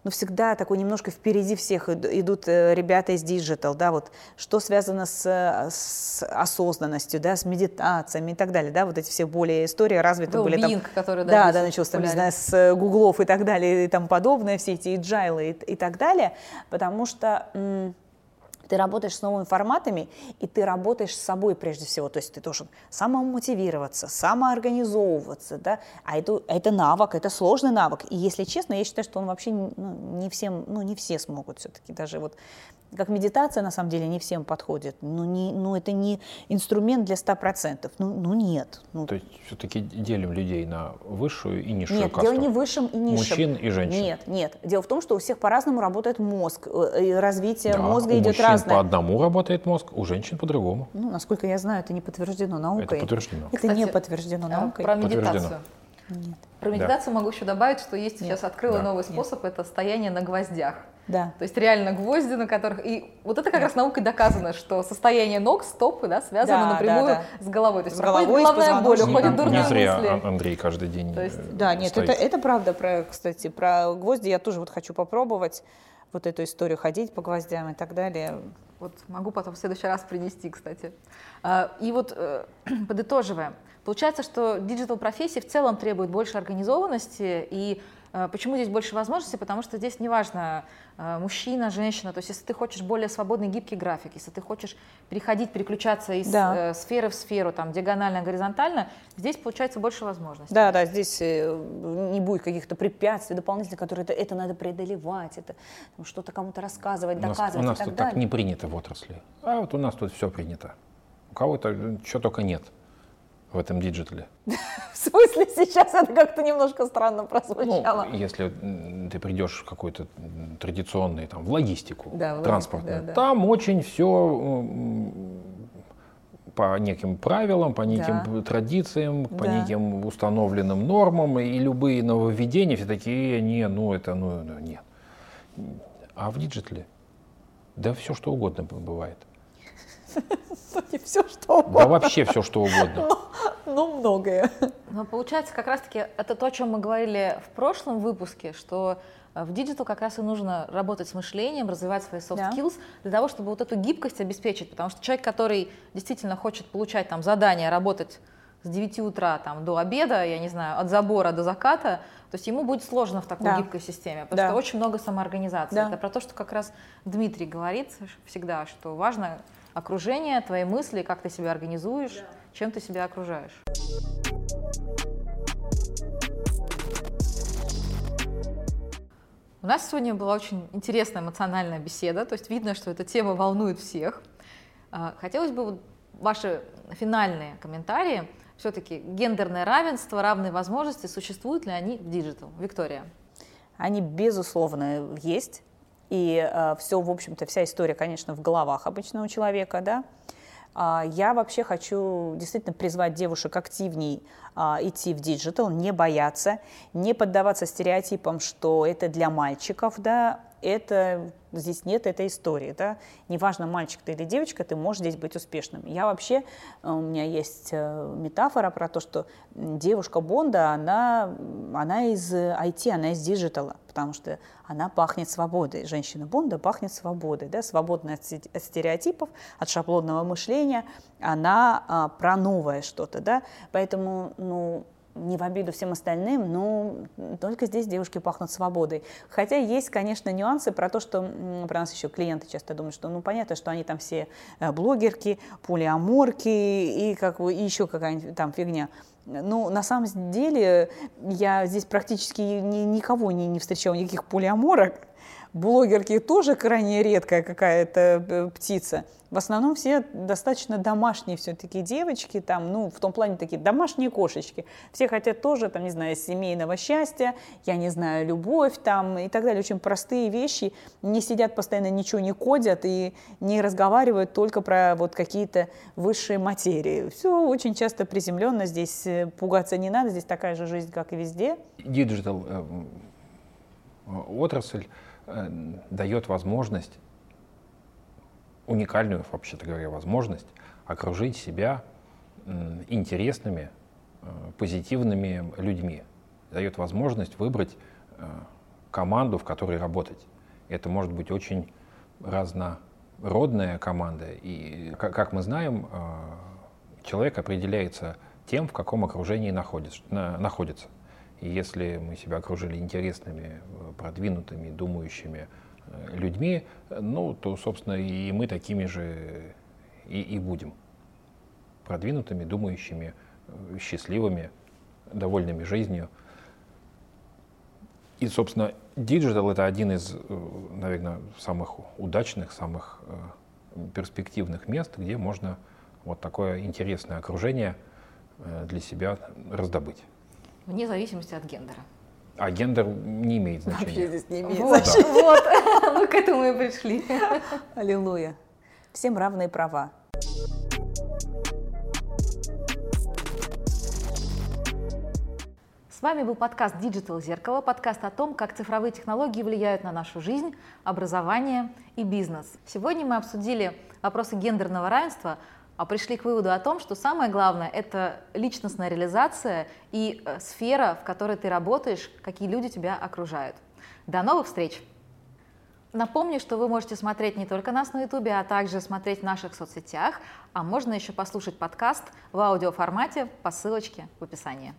ну, всегда такой немножко впереди всех идут э, ребята из digital, да, вот, что связано с, с осознанностью, да, с медитациями и так далее, да, вот эти все более истории развиты Был были Bing, там. который, да, да, да начался, там, не знаю, с э, гуглов и так далее и тому подобное, все эти agile и, и так далее, потому что... М- ты работаешь с новыми форматами, и ты работаешь с собой прежде всего. То есть ты должен самомотивироваться, самоорганизовываться, да, а это, это навык, это сложный навык. И если честно, я считаю, что он вообще ну, не всем, ну не все смогут все-таки даже вот как медитация на самом деле не всем подходит. Ну, не, ну это не инструмент для 100%. Ну, ну нет. Ну. То есть все-таки делим людей на высшую и низшую нет, касту? дело не в высшем и низшем. Мужчин и женщин? Нет, нет. Дело в том, что у всех по-разному работает мозг. Э, развитие да, мозга идет мужчин разное. по одному работает мозг, у женщин по-другому. Ну, насколько я знаю, это не подтверждено наукой. Это подтверждено. Это Кстати, не подтверждено а, наукой. Про Подтверждено. медитацию. Нет. Про медитацию могу еще добавить, что есть Нет. сейчас открыла Да. новый способ, это стояние на гвоздях. Да. То есть реально гвозди, на которых... И вот это как раз наукой доказано, что состояние ног, стопы, да, связано Да, напрямую да, с головой. То есть С проходит головой, головная боль, уходят Не- дурные не зря мысли. Ан- Андрей каждый день То есть- э, Да, нет, стоит. это, это правда, про, кстати, про гвозди я тоже вот хочу попробовать вот эту историю ходить по гвоздям и так далее. Вот могу потом в следующий раз принести, кстати. А, И вот э, подытоживая, получается, что digital-профессии в целом требуют больше организованности, и почему здесь больше возможностей? Потому что здесь неважно, э, мужчина, женщина, то есть если ты хочешь более свободный, гибкий график, если ты хочешь переходить, переключаться из Да. э, сферы в сферу, там, диагонально, горизонтально, здесь получается больше возможностей. Да, да, здесь э, не будет каких-то препятствий дополнительных, которые это, это надо преодолевать, это что-то кому-то рассказывать, У нас, доказывать у нас и так тут далее. так не принято в отрасли. А вот у нас тут все принято. У кого-то что только нет в этом диджитале. В смысле сейчас это как-то немножко странно Ну, прозвучало. если м, ты придешь в какой-то м, транзиционный, там, в логистику, Да, в транспортную, да, да. там очень все по неким правилам, по неким Да. традициям, по Да. неким установленным нормам, и любые нововведения все такие, не, ну это, ну ну, нет. А в диджитале, да все что угодно бывает. Не все, что Да угодно, вообще все что угодно. но многое. Но получается, как раз-таки это то, о чем мы говорили в прошлом выпуске, что э, в digital как раз и нужно работать с мышлением, развивать свои soft Да. skills для того, чтобы вот эту гибкость обеспечить. Потому что человек, который действительно хочет получать там задания, работать с 9 утра там, до обеда, я не знаю, от забора до заката, то есть ему будет сложно в такой Да. гибкой системе, потому Да. что очень много самоорганизации. Да. Это про то, что как раз Дмитрий говорит всегда, что важно окружение, твои мысли, как ты себя организуешь, чем ты себя окружаешь. У нас сегодня была очень интересная эмоциональная беседа, то есть видно, что эта тема волнует всех. А, Хотелось бы ваши финальные комментарии. Все-таки гендерное равенство, равные возможности, существуют ли они в digital? Виктория. Они, безусловно, есть. И все, в общем-то, вся история, конечно, в головах обычного человека, да. А, Я вообще хочу действительно призвать девушек активней а, идти в digital, не бояться, не поддаваться стереотипам, что это для мальчиков, да, это здесь нет этой истории, да, неважно, мальчик ты или девочка, ты можешь здесь быть успешным. Я вообще, э, у меня есть э, метафора про то, что девушка Бонда, она, она из IT, она из диджитала, потому что она пахнет свободой. Женщина Бонда пахнет свободой, да, свободная от стереотипов, от шаблонного мышления, она а, про новое что-то, да, поэтому, ну, не в обиду всем остальным, но только здесь девушки пахнут свободой. Хотя есть, конечно, нюансы про то, что про нас еще клиенты часто думают, что ну понятно, что они там все э, блогерки, полиаморки и, как, и еще какая-нибудь там фигня. Ну, на самом деле, я здесь практически ни, никого не, не встречала, никаких полиаморок, блогерки тоже крайне редкая какая-то э, птица. В основном все достаточно домашние все-таки девочки, там, ну, в том плане такие домашние кошечки. Все хотят тоже, там, не знаю, семейного счастья, я не знаю, любовь там и так далее. Очень простые вещи. Не сидят постоянно, ничего не кодят и не разговаривают только про вот какие-то высшие материи. Все очень часто приземленно, здесь э, пугаться не надо, здесь такая же жизнь, как и везде. Digital э, отрасль дает возможность, уникальную, вообще-то говоря, возможность окружить себя интересными, э, позитивными людьми. Дает возможность выбрать э, команду, в которой работать. Это может быть очень разнородная команда. И, как мы знаем, человек определяется тем, в каком окружении находится. И если мы себя окружили интересными, э, продвинутыми, думающими э, людьми, ну, то, собственно, и мы такими же и, и будем. Продвинутыми, думающими, э, счастливыми, довольными жизнью. И, собственно, digital — это один из, наверное, самых удачных, самых перспективных мест, где можно вот такое интересное окружение для себя раздобыть. Вне зависимости от гендера. А гендер не имеет значения. Вообще здесь не имеет вот, значения. Вот, мы к этому и пришли. Аллилуйя. Всем равные права. С вами был подкаст Digital Зеркало, подкаст о том, как цифровые технологии влияют на нашу жизнь, образование и бизнес. Сегодня мы обсудили вопросы гендерного равенства, а пришли к выводу о том, что самое главное — это личностная реализация и э, сфера, в которой ты работаешь, какие люди тебя окружают. До новых встреч! Напомню, что вы можете смотреть не только нас на YouTube, а также смотреть в наших соцсетях, а можно еще послушать подкаст в аудиоформате по ссылочке в описании.